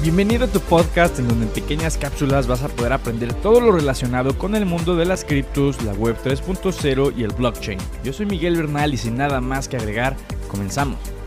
Bienvenido a tu podcast en donde en pequeñas cápsulas vas a poder aprender todo lo relacionado con el mundo de las criptos, la web 3.0 y el blockchain. Yo soy Miguel Bernal y sin nada más que agregar, comenzamos.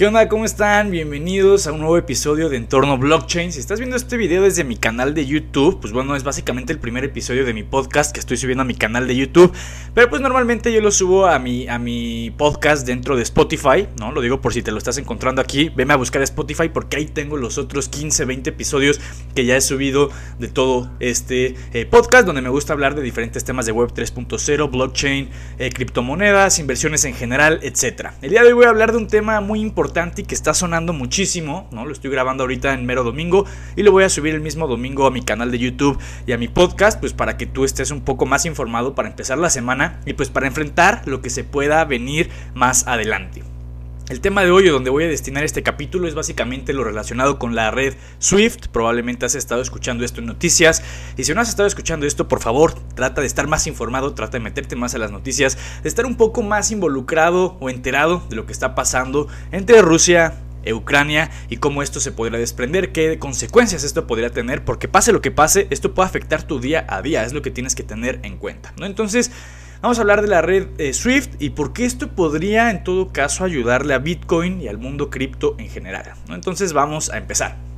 ¿Qué onda? ¿Cómo están? Bienvenidos a un nuevo episodio de Entorno Blockchain. Si estás viendo este video desde mi canal de YouTube, pues bueno, es básicamente el primer episodio de mi podcast que estoy subiendo a mi canal de YouTube. Pero pues normalmente yo lo subo a mi, a mi podcast dentro de Spotify, ¿no? Lo digo por si te lo estás encontrando aquí, veme a buscar Spotify porque ahí tengo los otros 15, 20 episodios que ya he subido de todo este eh, podcast donde me gusta hablar de diferentes temas de Web 3.0, blockchain, eh, criptomonedas, inversiones en general, etc. El día de hoy voy a hablar de un tema muy importante y que está sonando muchísimo, ¿no? Lo estoy grabando ahorita en mero domingo y lo voy a subir el mismo domingo a mi canal de YouTube y a mi podcast, pues para que tú estés un poco más informado para empezar la semana y pues para enfrentar lo que se pueda venir más adelante. El tema de hoy, donde voy a destinar este capítulo, es básicamente lo relacionado con la red Swift. Probablemente has estado escuchando esto en noticias. Y si no has estado escuchando esto, por favor, trata de estar más informado, trata de meterte más a las noticias, de estar un poco más involucrado o enterado de lo que está pasando entre Rusia, Ucrania y cómo esto se podría desprender, qué consecuencias esto podría tener, porque pase lo que pase, esto puede afectar tu día a día, es lo que tienes que tener en cuenta. Entonces, Vamos a hablar de la red eh, Swift y por qué esto podría en todo caso ayudarle a Bitcoin y al mundo cripto en general. Entonces vamos a empezar.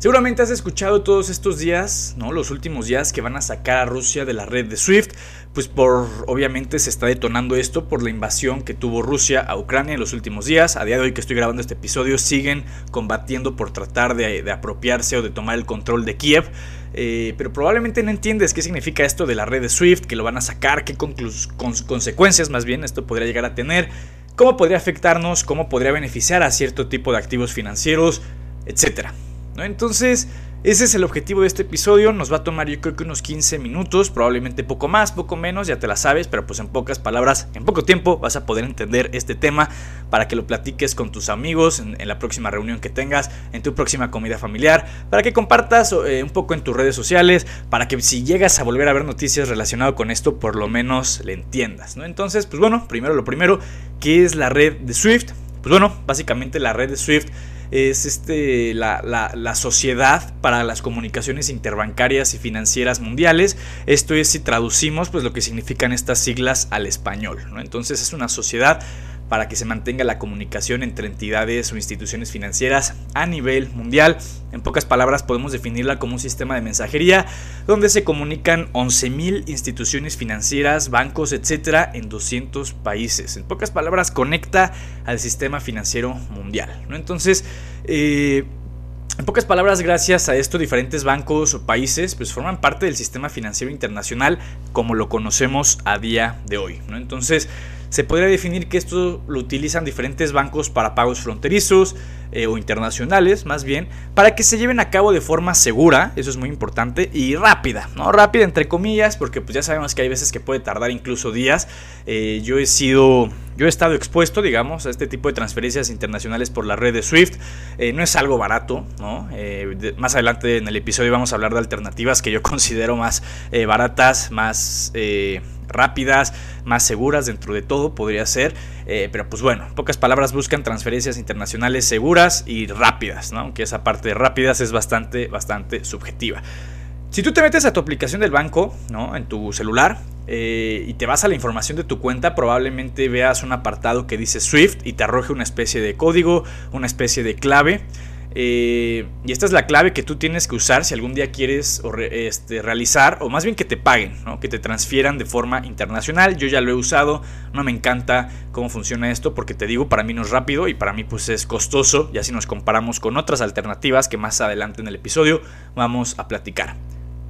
Seguramente has escuchado todos estos días, ¿no? Los últimos días que van a sacar a Rusia de la red de SWIFT, pues por obviamente se está detonando esto por la invasión que tuvo Rusia a Ucrania en los últimos días. A día de hoy que estoy grabando este episodio siguen combatiendo por tratar de, apropiarse o de tomar el control de Kiev. Eh, pero probablemente no entiendes qué significa esto de la red de SWIFT, que lo van a sacar, qué consecuencias más bien esto podría llegar a tener, cómo podría afectarnos, cómo podría beneficiar a cierto tipo de activos financieros, etcétera. Entonces, ese es el objetivo de este episodio. Nos va a tomar yo creo que unos 15 minutos, probablemente poco más, poco menos, ya te la sabes, pero pues en pocas palabras, en poco tiempo vas a poder entender este tema para que lo platiques con tus amigos en, la próxima reunión que tengas, en tu próxima comida familiar, para que compartas eh, un poco en tus redes sociales, para que si llegas a volver a ver noticias relacionadas con esto, por lo menos le entiendas, ¿no? Entonces, pues bueno, primero lo primero, ¿qué es la red de Swift? Pues bueno, básicamente la red de Swift es este, la, la, sociedad para las comunicaciones interbancarias y financieras mundiales. Esto es si traducimos pues lo que significan estas siglas al español. ¿no? Entonces es una sociedad para que se mantenga la comunicación entre entidades o instituciones financieras a nivel mundial. En pocas palabras podemos definirla como un sistema de mensajería donde se comunican 11.000 instituciones financieras, bancos, etcétera, en 200 países. En pocas palabras conecta al sistema financiero mundial. Entonces, eh, en pocas palabras, gracias a esto, diferentes bancos o países pues forman parte del sistema financiero internacional como lo conocemos a día de hoy. Entonces, se podría definir que esto lo utilizan diferentes bancos para pagos fronterizos eh, o internacionales, más bien, para que se lleven a cabo de forma segura, eso es muy importante, y rápida, ¿no? Rápida entre comillas, porque pues ya sabemos que hay veces que puede tardar incluso días. Eh, yo he sido, yo he estado expuesto, digamos, a este tipo de transferencias internacionales por la red de SWIFT. Eh, no es algo barato, ¿no? más adelante en el episodio vamos a hablar de alternativas que yo considero más baratas, más rápidas, más seguras dentro de todo, podría ser. Eh, pero pues bueno, en pocas palabras buscan transferencias internacionales seguras y rápidas, ¿no? Aunque esa parte de rápidas es bastante, bastante subjetiva. Si tú te metes a tu aplicación del banco, ¿no? En tu celular eh, y te vas a la información de tu cuenta, probablemente veas un apartado que dice Swift y te arroje una especie de código, una especie de clave. Eh, y esta es la clave que tú tienes que usar si algún día quieres este, realizar, o más bien que te paguen, que te transfieran de forma internacional. Yo ya lo he usado, no me encanta cómo funciona esto, porque te digo, para mí no es rápido y para mí pues es costoso, ya si nos comparamos con otras alternativas que más adelante en el episodio vamos a platicar.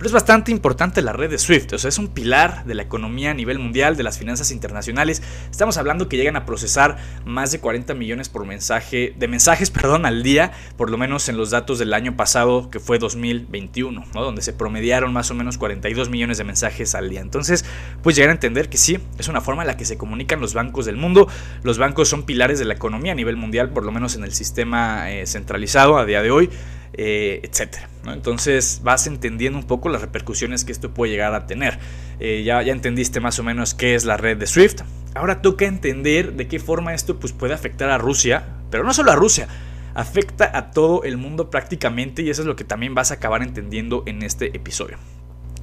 Pero es bastante importante la red de SWIFT, o sea, es un pilar de la economía a nivel mundial, de las finanzas internacionales. Estamos hablando que llegan a procesar más de 40 millones por mensaje, de mensajes perdón, al día, por lo menos en los datos del año pasado, que fue 2021, ¿no? donde se promediaron más o menos 42 millones de mensajes al día. Entonces, pues llegar a entender que sí, es una forma en la que se comunican los bancos del mundo. Los bancos son pilares de la economía a nivel mundial, por lo menos en el sistema eh, centralizado a día de hoy. Eh, etcétera. Entonces vas entendiendo un poco las repercusiones que esto puede llegar a tener. Eh, ya, ya entendiste más o menos qué es la red de SWIFT. Ahora toca entender de qué forma esto pues, puede afectar a Rusia Pero no solo a Rusia, afecta a todo el mundo prácticamente y eso es lo que también vas a acabar entendiendo en este episodio.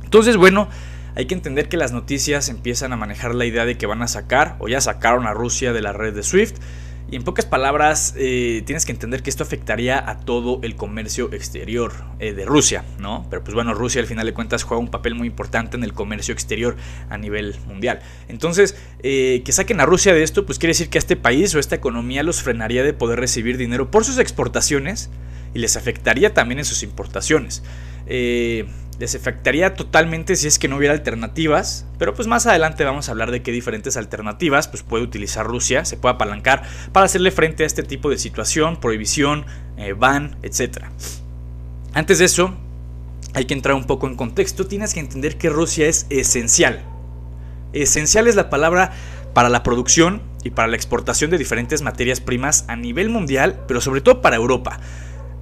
Entonces, bueno, hay que entender que las noticias empiezan a manejar la idea de que van a sacar o ya sacaron a Rusia de la red de SWIFT y en pocas palabras, eh, tienes que entender que esto afectaría a todo el comercio exterior eh, de Rusia, ¿no? Pero pues bueno, Rusia al final de cuentas juega un papel muy importante en el comercio exterior a nivel mundial. Entonces, eh, que saquen a Rusia de esto, pues quiere decir que a este país o esta economía los frenaría de poder recibir dinero por sus exportaciones y les afectaría también en sus importaciones. Eh, les afectaría totalmente si es que no hubiera alternativas, pero pues más adelante vamos a hablar de qué diferentes alternativas pues puede utilizar Rusia, se puede apalancar para hacerle frente a este tipo de situación, prohibición, eh, ban, etc. Antes de eso, hay que entrar un poco en contexto, tienes que entender que Rusia es esencial. Esencial es la palabra para la producción y para la exportación de diferentes materias primas a nivel mundial, pero sobre todo para Europa.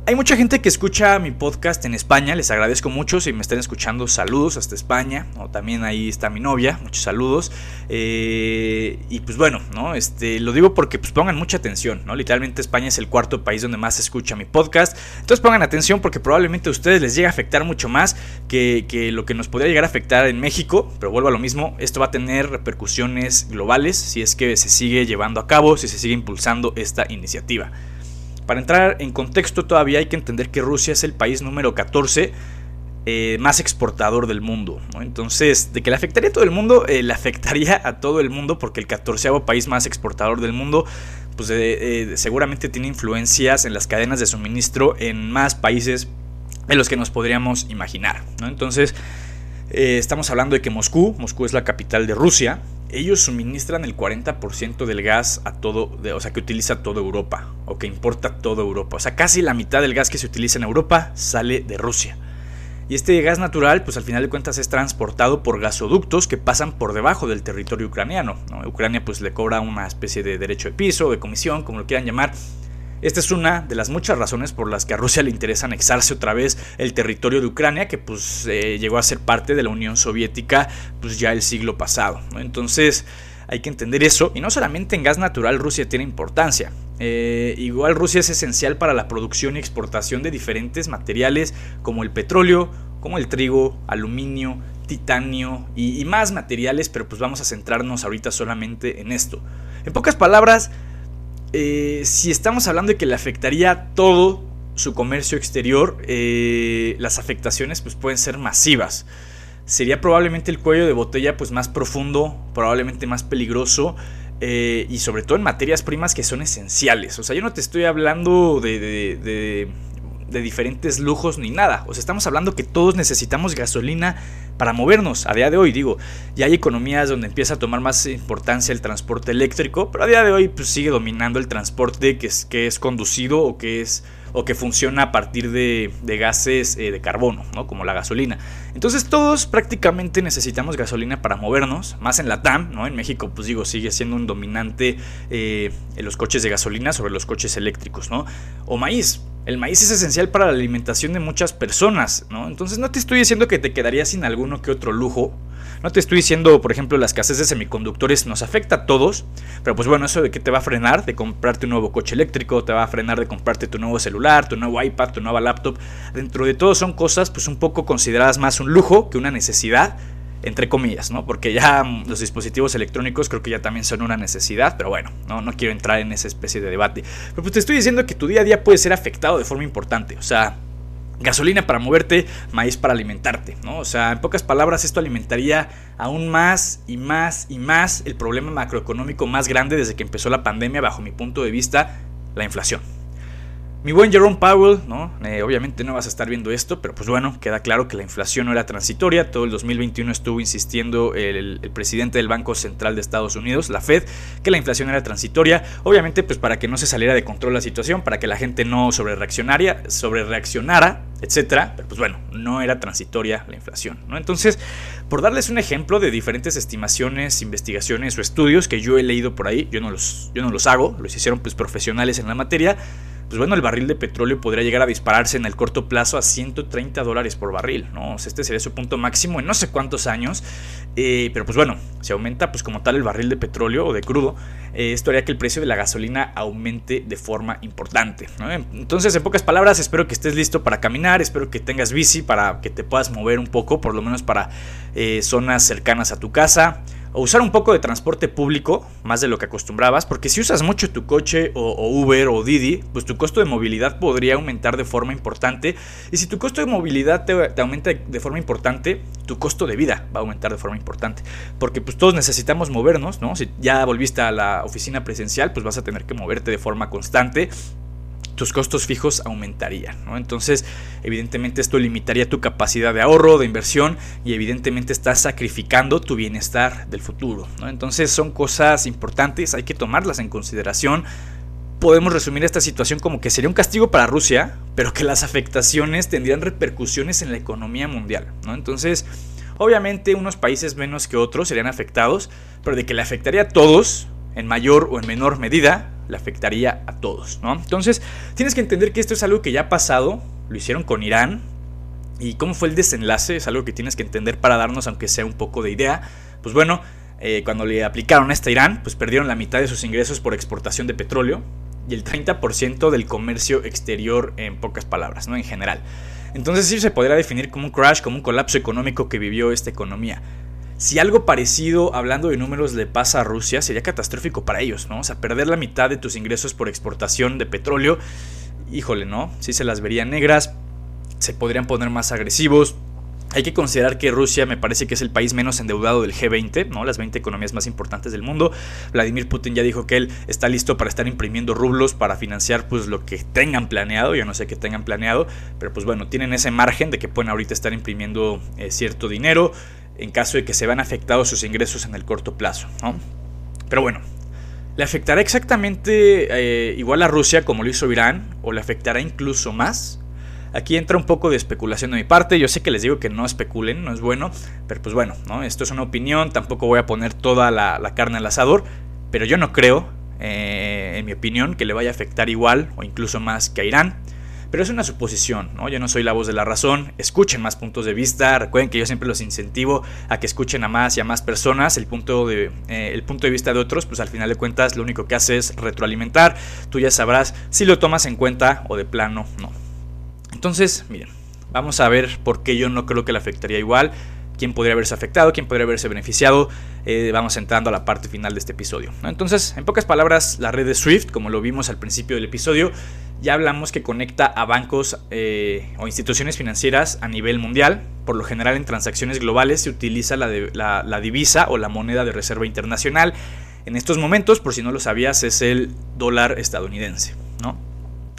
Hay mucha gente que escucha mi podcast en España, les agradezco mucho si me están escuchando, saludos hasta España, o también ahí está mi novia, muchos saludos. Eh, y pues bueno, ¿no? Este, lo digo porque pues pongan mucha atención, ¿no? Literalmente España es el cuarto país donde más se escucha mi podcast, entonces pongan atención porque probablemente a ustedes les llegue a afectar mucho más que, que lo que nos podría llegar a afectar en México, pero vuelvo a lo mismo, esto va a tener repercusiones globales si es que se sigue llevando a cabo, si se sigue impulsando esta iniciativa. Para entrar en contexto todavía hay que entender que Rusia es el país número 14 eh, más exportador del mundo. Entonces, de que le afectaría a todo el mundo, eh, le afectaría a todo el mundo porque el 14 país más exportador del mundo, pues eh, seguramente tiene influencias en las cadenas de suministro en más países de los que nos podríamos imaginar. Entonces, estamos hablando de que Moscú, Moscú es la capital de Rusia, ellos suministran el 40% del gas a todo, o sea, que utiliza toda Europa, o que importa toda Europa. O sea, casi la mitad del gas que se utiliza en Europa sale de Rusia. Y este gas natural, pues al final de cuentas es transportado por gasoductos que pasan por debajo del territorio ucraniano. Ucrania pues le cobra una especie de derecho de piso, de comisión, como lo quieran llamar, esta es una de las muchas razones por las que a Rusia le interesa anexarse otra vez el territorio de Ucrania, que pues eh, llegó a ser parte de la Unión Soviética pues ya el siglo pasado. Entonces hay que entender eso, y no solamente en gas natural Rusia tiene importancia. Eh, igual Rusia es esencial para la producción y exportación de diferentes materiales como el petróleo, como el trigo, aluminio, titanio y, y más materiales, pero pues vamos a centrarnos ahorita solamente en esto. En pocas palabras, eh, si estamos hablando de que le afectaría todo su comercio exterior, eh, las afectaciones pues, pueden ser masivas. Sería probablemente el cuello de botella pues, más profundo, probablemente más peligroso. Eh, y sobre todo en materias primas que son esenciales. O sea, yo no te estoy hablando de de diferentes lujos ni nada. O sea, estamos hablando que todos necesitamos gasolina para movernos. A día de hoy, digo, ya hay economías donde empieza a tomar más importancia el transporte eléctrico, pero a día de hoy pues, sigue dominando el transporte que es, que es conducido o que es o que funciona a partir de, gases eh, de carbono, ¿no? como la gasolina. Entonces todos prácticamente necesitamos gasolina para movernos, más en la TAM, ¿no? en México pues digo, sigue siendo un dominante eh, en los coches de gasolina sobre los coches eléctricos, ¿no? O maíz, el maíz es esencial para la alimentación de muchas personas, ¿no? Entonces no te estoy diciendo que te quedarías sin alguno que otro lujo. No te estoy diciendo, por ejemplo, la escasez de semiconductores nos afecta a todos. Pero pues bueno, eso de que te va a frenar de comprarte un nuevo coche eléctrico, te va a frenar de comprarte tu nuevo celular, tu nuevo iPad, tu nueva laptop. Dentro de todo son cosas pues un poco consideradas más un lujo que una necesidad entre comillas, ¿no? Porque ya los dispositivos electrónicos creo que ya también son una necesidad, pero bueno, no, no quiero entrar en esa especie de debate. Pero pues te estoy diciendo que tu día a día puede ser afectado de forma importante, o sea, gasolina para moverte, maíz para alimentarte, ¿no? O sea, en pocas palabras, esto alimentaría aún más y más y más el problema macroeconómico más grande desde que empezó la pandemia, bajo mi punto de vista, la inflación. Mi buen Jerome Powell, ¿no? Eh, obviamente no vas a estar viendo esto, pero pues bueno, queda claro que la inflación no era transitoria. Todo el 2021 estuvo insistiendo el, presidente del Banco Central de Estados Unidos, la Fed, que la inflación era transitoria. Obviamente, pues para que no se saliera de control la situación, para que la gente no sobrereaccionara, sobrereaccionara, etcétera. Pero pues bueno, no era transitoria la inflación. Entonces, por darles un ejemplo de diferentes estimaciones, investigaciones o estudios que yo he leído por ahí, yo no los, yo no los hago, los hicieron pues profesionales en la materia pues bueno, el barril de petróleo podría llegar a dispararse en el corto plazo a 130 dólares por barril, ¿no? este sería su punto máximo en no sé cuántos años, eh, pero pues bueno, si aumenta pues como tal el barril de petróleo o de crudo, eh, esto haría que el precio de la gasolina aumente de forma importante, Entonces, en pocas palabras, espero que estés listo para caminar, espero que tengas bici para que te puedas mover un poco, por lo menos para eh, zonas cercanas a tu casa o usar un poco de transporte público, más de lo que acostumbrabas, porque si usas mucho tu coche o, Uber o Didi, pues tu costo de movilidad podría aumentar de forma importante. Y si tu costo de movilidad te, aumenta de forma importante, tu costo de vida va a aumentar de forma importante. Porque pues todos necesitamos movernos, ¿no? Si ya volviste a la oficina presencial, pues vas a tener que moverte de forma constante tus costos fijos aumentarían. ¿no? Entonces, evidentemente esto limitaría tu capacidad de ahorro, de inversión y evidentemente estás sacrificando tu bienestar del futuro. ¿no? Entonces son cosas importantes, hay que tomarlas en consideración. Podemos resumir esta situación como que sería un castigo para Rusia, pero que las afectaciones tendrían repercusiones en la economía mundial. ¿no? Entonces, obviamente unos países menos que otros serían afectados, pero de que le afectaría a todos, en mayor o en menor medida, le afectaría a todos, ¿no? Entonces, tienes que entender que esto es algo que ya ha pasado, lo hicieron con Irán, y cómo fue el desenlace, es algo que tienes que entender para darnos, aunque sea un poco de idea. Pues bueno, eh, cuando le aplicaron esto a Irán, pues perdieron la mitad de sus ingresos por exportación de petróleo y el 30% del comercio exterior en pocas palabras, ¿no? En general. Entonces sí se podría definir como un crash, como un colapso económico que vivió esta economía. Si algo parecido, hablando de números, le pasa a Rusia, sería catastrófico para ellos, ¿no? O sea, perder la mitad de tus ingresos por exportación de petróleo, híjole, ¿no? Sí se las verían negras, se podrían poner más agresivos. Hay que considerar que Rusia me parece que es el país menos endeudado del G20, ¿no? Las 20 economías más importantes del mundo. Vladimir Putin ya dijo que él está listo para estar imprimiendo rublos para financiar pues lo que tengan planeado. Yo no sé qué tengan planeado, pero pues bueno, tienen ese margen de que pueden ahorita estar imprimiendo eh, cierto dinero en caso de que se vean afectados sus ingresos en el corto plazo. Pero bueno, ¿le afectará exactamente eh, igual a Rusia como lo hizo Irán o le afectará incluso más? Aquí entra un poco de especulación de mi parte. Yo sé que les digo que no especulen, no es bueno. Pero pues bueno, ¿no? esto es una opinión. Tampoco voy a poner toda la, carne al asador. Pero yo no creo, eh, en mi opinión, que le vaya a afectar igual o incluso más que a Irán. Pero es una suposición, ¿no? Yo no soy la voz de la razón. Escuchen más puntos de vista. Recuerden que yo siempre los incentivo a que escuchen a más y a más personas. El punto de, eh, el punto de vista de otros, pues al final de cuentas, lo único que hace es retroalimentar. Tú ya sabrás si lo tomas en cuenta o de plano no. Entonces, miren, vamos a ver por qué yo no creo que le afectaría igual quién podría haberse afectado, quién podría haberse beneficiado. Eh, vamos entrando a la parte final de este episodio. Entonces, en pocas palabras, la red de SWIFT, como lo vimos al principio del episodio, ya hablamos que conecta a bancos eh, o instituciones financieras a nivel mundial. Por lo general, en transacciones globales se utiliza la, la divisa o la moneda de reserva internacional. En estos momentos, por si no lo sabías, es el dólar estadounidense.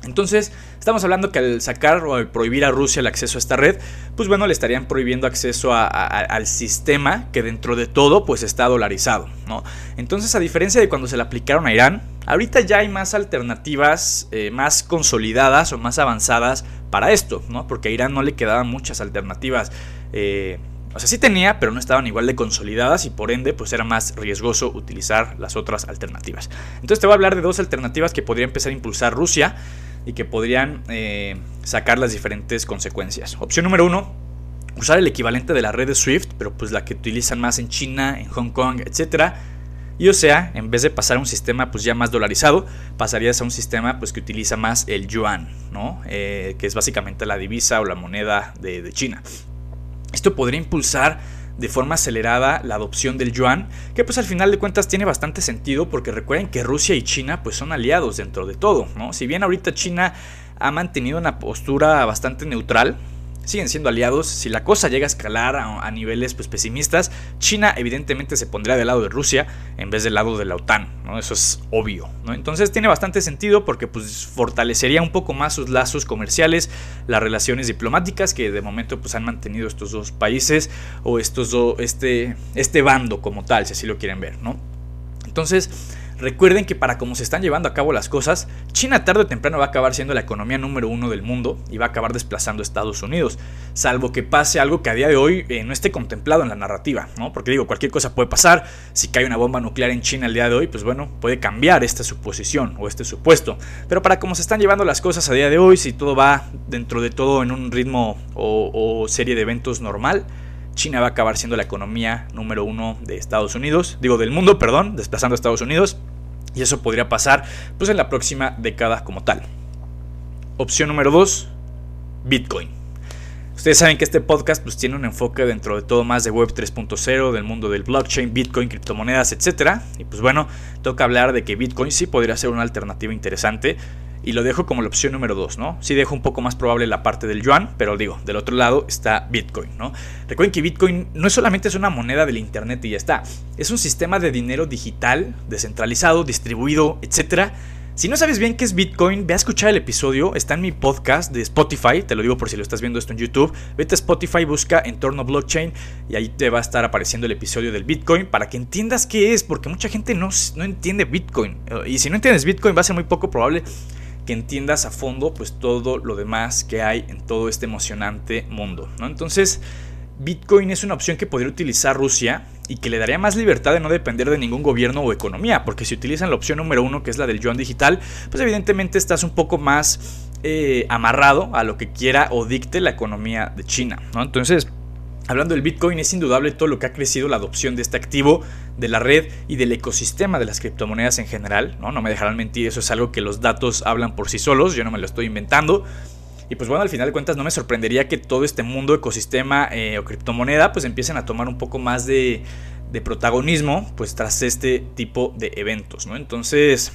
Entonces, estamos hablando que al sacar o al prohibir a Rusia el acceso a esta red, pues bueno, le estarían prohibiendo acceso al sistema que dentro de todo pues está dolarizado, ¿no? Entonces, a diferencia de cuando se le aplicaron a Irán, ahorita ya hay más alternativas eh, más consolidadas o más avanzadas para esto, ¿no? Porque a Irán no le quedaban muchas alternativas. Eh, o sea, sí tenía, pero no estaban igual de consolidadas y por ende pues era más riesgoso utilizar las otras alternativas. Entonces te voy a hablar de dos alternativas que podría empezar a impulsar Rusia y que podrían eh, sacar las diferentes consecuencias. Opción número uno, usar el equivalente de la red de SWIFT, pero pues la que utilizan más en China, en Hong Kong, etc. Y o sea, en vez de pasar a un sistema pues ya más dolarizado, pasarías a un sistema pues que utiliza más el yuan, ¿no? Eh, que es básicamente la divisa o la moneda de, de China. Esto podría impulsar de forma acelerada la adopción del yuan, que pues al final de cuentas tiene bastante sentido porque recuerden que Rusia y China pues son aliados dentro de todo, ¿no? Si bien ahorita China ha mantenido una postura bastante neutral, siguen siendo aliados. Si la cosa llega a escalar a, niveles pues, pesimistas, China evidentemente se pondría del lado de Rusia en vez del lado de la OTAN, ¿no? Eso es obvio, ¿no? Entonces tiene bastante sentido porque pues, fortalecería un poco más sus lazos comerciales, las relaciones diplomáticas que de momento pues, han mantenido estos dos países o estos este, este bando como tal, si así lo quieren ver, ¿no? Entonces, Recuerden que para cómo se están llevando a cabo las cosas, China tarde o temprano va a acabar siendo la economía número uno del mundo y va a acabar desplazando a Estados Unidos, salvo que pase algo que a día de hoy eh, no esté contemplado en la narrativa, ¿no? Porque digo, cualquier cosa puede pasar, si cae una bomba nuclear en China el día de hoy, pues bueno, puede cambiar esta suposición o este supuesto, pero para cómo se están llevando las cosas a día de hoy, si todo va dentro de todo en un ritmo o, o serie de eventos normal, China va a acabar siendo la economía número uno de Estados Unidos, digo del mundo, perdón, desplazando a Estados Unidos. Y eso podría pasar pues en la próxima década como tal. Opción número 2, Bitcoin. Ustedes saben que este podcast pues, tiene un enfoque dentro de todo más de Web 3.0, del mundo del blockchain, Bitcoin, criptomonedas, etc. Y pues bueno, toca hablar de que Bitcoin sí podría ser una alternativa interesante y lo dejo como la opción número 2, ¿no? Sí dejo un poco más probable la parte del yuan, pero digo, del otro lado está Bitcoin, ¿no? Recuerden que Bitcoin no solamente es una moneda del internet y ya está, es un sistema de dinero digital, descentralizado, distribuido, etcétera. Si no sabes bien qué es Bitcoin, ve a escuchar el episodio, está en mi podcast de Spotify, te lo digo por si lo estás viendo esto en YouTube, vete a Spotify, busca entorno blockchain y ahí te va a estar apareciendo el episodio del Bitcoin para que entiendas qué es, porque mucha gente no, no entiende Bitcoin. Y si no entiendes Bitcoin va a ser muy poco probable que entiendas a fondo pues todo lo demás que hay en todo este emocionante mundo. Entonces, Bitcoin es una opción que podría utilizar Rusia y que le daría más libertad de no depender de ningún gobierno o economía, porque si utilizan la opción número uno, que es la del yuan digital, pues evidentemente estás un poco más eh, amarrado a lo que quiera o dicte la economía de China, ¿no? Entonces, Hablando del Bitcoin, es indudable todo lo que ha crecido la adopción de este activo, de la red y del ecosistema de las criptomonedas en general. No, no me dejarán mentir, eso es algo que los datos hablan por sí solos, yo no me lo estoy inventando. Y pues bueno, al final de cuentas no me sorprendería que todo este mundo, ecosistema eh, o criptomoneda pues empiecen a tomar un poco más de, de protagonismo pues tras este tipo de eventos, ¿no? Entonces,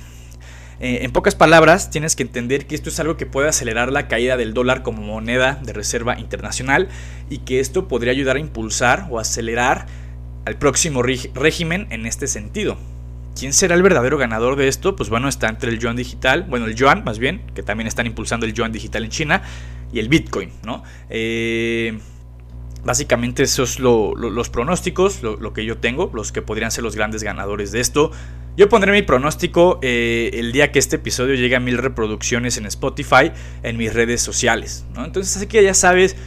eh, en pocas palabras, tienes que entender que esto es algo que puede acelerar la caída del dólar como moneda de reserva internacional y que esto podría ayudar a impulsar o acelerar al próximo régimen en este sentido. ¿Quién será el verdadero ganador de esto? Pues bueno, está entre el yuan digital, bueno, el yuan más bien, que también están impulsando el yuan digital en China, y el bitcoin, ¿no? Eh, básicamente esos son los pronósticos, lo, que yo tengo, los que podrían ser los grandes ganadores de esto. Yo pondré mi pronóstico eh, el día que este episodio llegue a mil reproducciones en Spotify, en mis redes sociales. ¿no? Entonces, así que ya sabes,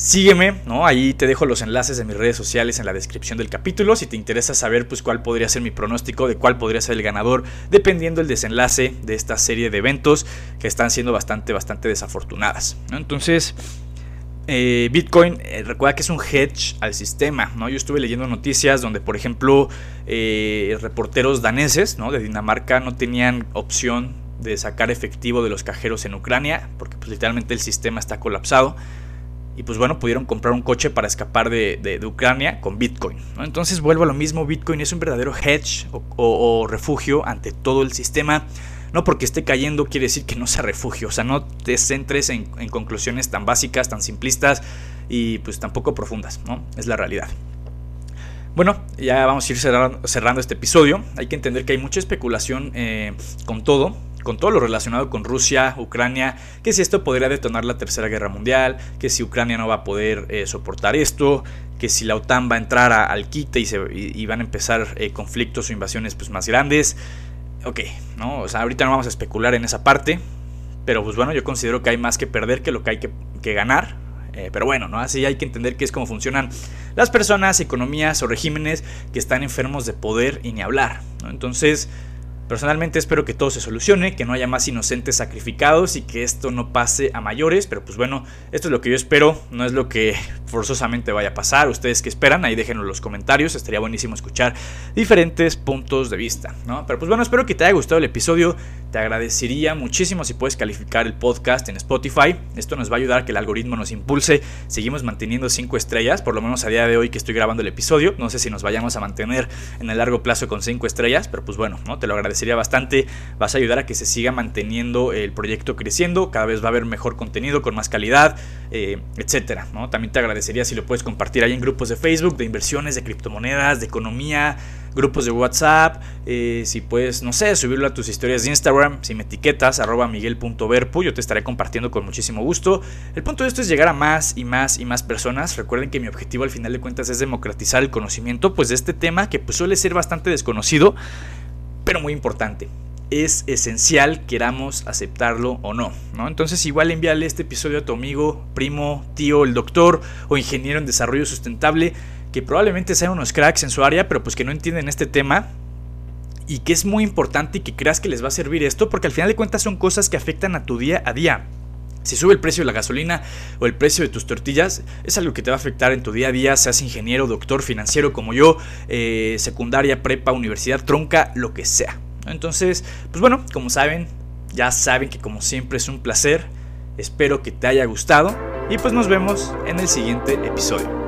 sígueme, ¿no? Ahí te dejo los enlaces de mis redes sociales en la descripción del capítulo. Si te interesa saber pues, cuál podría ser mi pronóstico, de cuál podría ser el ganador, dependiendo el desenlace de esta serie de eventos que están siendo bastante, bastante desafortunadas. Entonces. Eh, Bitcoin, eh, recuerda que es un hedge al sistema, ¿no? Yo estuve leyendo noticias donde, por ejemplo, eh, reporteros daneses, ¿no? De Dinamarca no tenían opción de sacar efectivo de los cajeros en Ucrania, porque pues literalmente el sistema está colapsado. Y pues bueno, pudieron comprar un coche para escapar de, Ucrania con Bitcoin. Entonces vuelvo a lo mismo, Bitcoin es un verdadero hedge o refugio ante todo el sistema no porque esté cayendo quiere decir que no sea refugio. O sea, no te centres en, conclusiones tan básicas, tan simplistas y pues tampoco profundas, ¿no? Es la realidad. Bueno, ya vamos a ir cerrando, este episodio. Hay que entender que hay mucha especulación eh, con todo, con todo lo relacionado con Rusia, Ucrania, que si esto podría detonar la Tercera Guerra Mundial, que si Ucrania no va a poder eh, soportar esto, que si la OTAN va a entrar al quite y, se, van a empezar eh, conflictos o invasiones pues, más grandes ok, ¿no? O sea, ahorita no vamos a especular en esa parte, pero pues bueno, yo considero que hay más que perder que lo que hay que, ganar. Eh, pero bueno, ¿no? Así hay que entender que es cómo funcionan las personas, economías o regímenes que están enfermos de poder y ni hablar. Entonces, Personalmente espero que todo se solucione, que no haya más inocentes sacrificados y que esto no pase a mayores, pero pues bueno, esto es lo que yo espero, no es lo que forzosamente vaya a pasar. Ustedes que esperan, ahí déjenlo en los comentarios, estaría buenísimo escuchar diferentes puntos de vista, ¿no? Pero pues bueno, espero que te haya gustado el episodio, te agradecería muchísimo si puedes calificar el podcast en Spotify, esto nos va a ayudar a que el algoritmo nos impulse, seguimos manteniendo 5 estrellas, por lo menos a día de hoy que estoy grabando el episodio, no sé si nos vayamos a mantener en el largo plazo con 5 estrellas, pero pues bueno, ¿no? Te lo agradecería sería bastante. Vas a ayudar a que se siga manteniendo el proyecto creciendo. Cada vez va a haber mejor contenido con más calidad, eh, etcétera. ¿no? También te agradecería si lo puedes compartir ahí en grupos de Facebook, de inversiones, de criptomonedas, de economía, grupos de WhatsApp. Eh, si puedes, no sé, subirlo a tus historias de Instagram. Si me etiquetas, arroba miguel.verpu, yo te estaré compartiendo con muchísimo gusto. El punto de esto es llegar a más y más y más personas. Recuerden que mi objetivo al final de cuentas es democratizar el conocimiento pues, de este tema que pues, suele ser bastante desconocido pero muy importante. Es esencial queramos aceptarlo o no, ¿no? Entonces igual envíale este episodio a tu amigo, primo, tío, el doctor o ingeniero en desarrollo sustentable que probablemente sean unos cracks en su área, pero pues que no entienden este tema y que es muy importante y que creas que les va a servir esto, porque al final de cuentas son cosas que afectan a tu día a día. Si sube el precio de la gasolina o el precio de tus tortillas, es algo que te va a afectar en tu día a día, seas ingeniero, doctor, financiero como yo, eh, secundaria, prepa, universidad, tronca, lo que sea. Entonces, pues bueno, como saben, ya saben que como siempre es un placer, espero que te haya gustado y pues nos vemos en el siguiente episodio.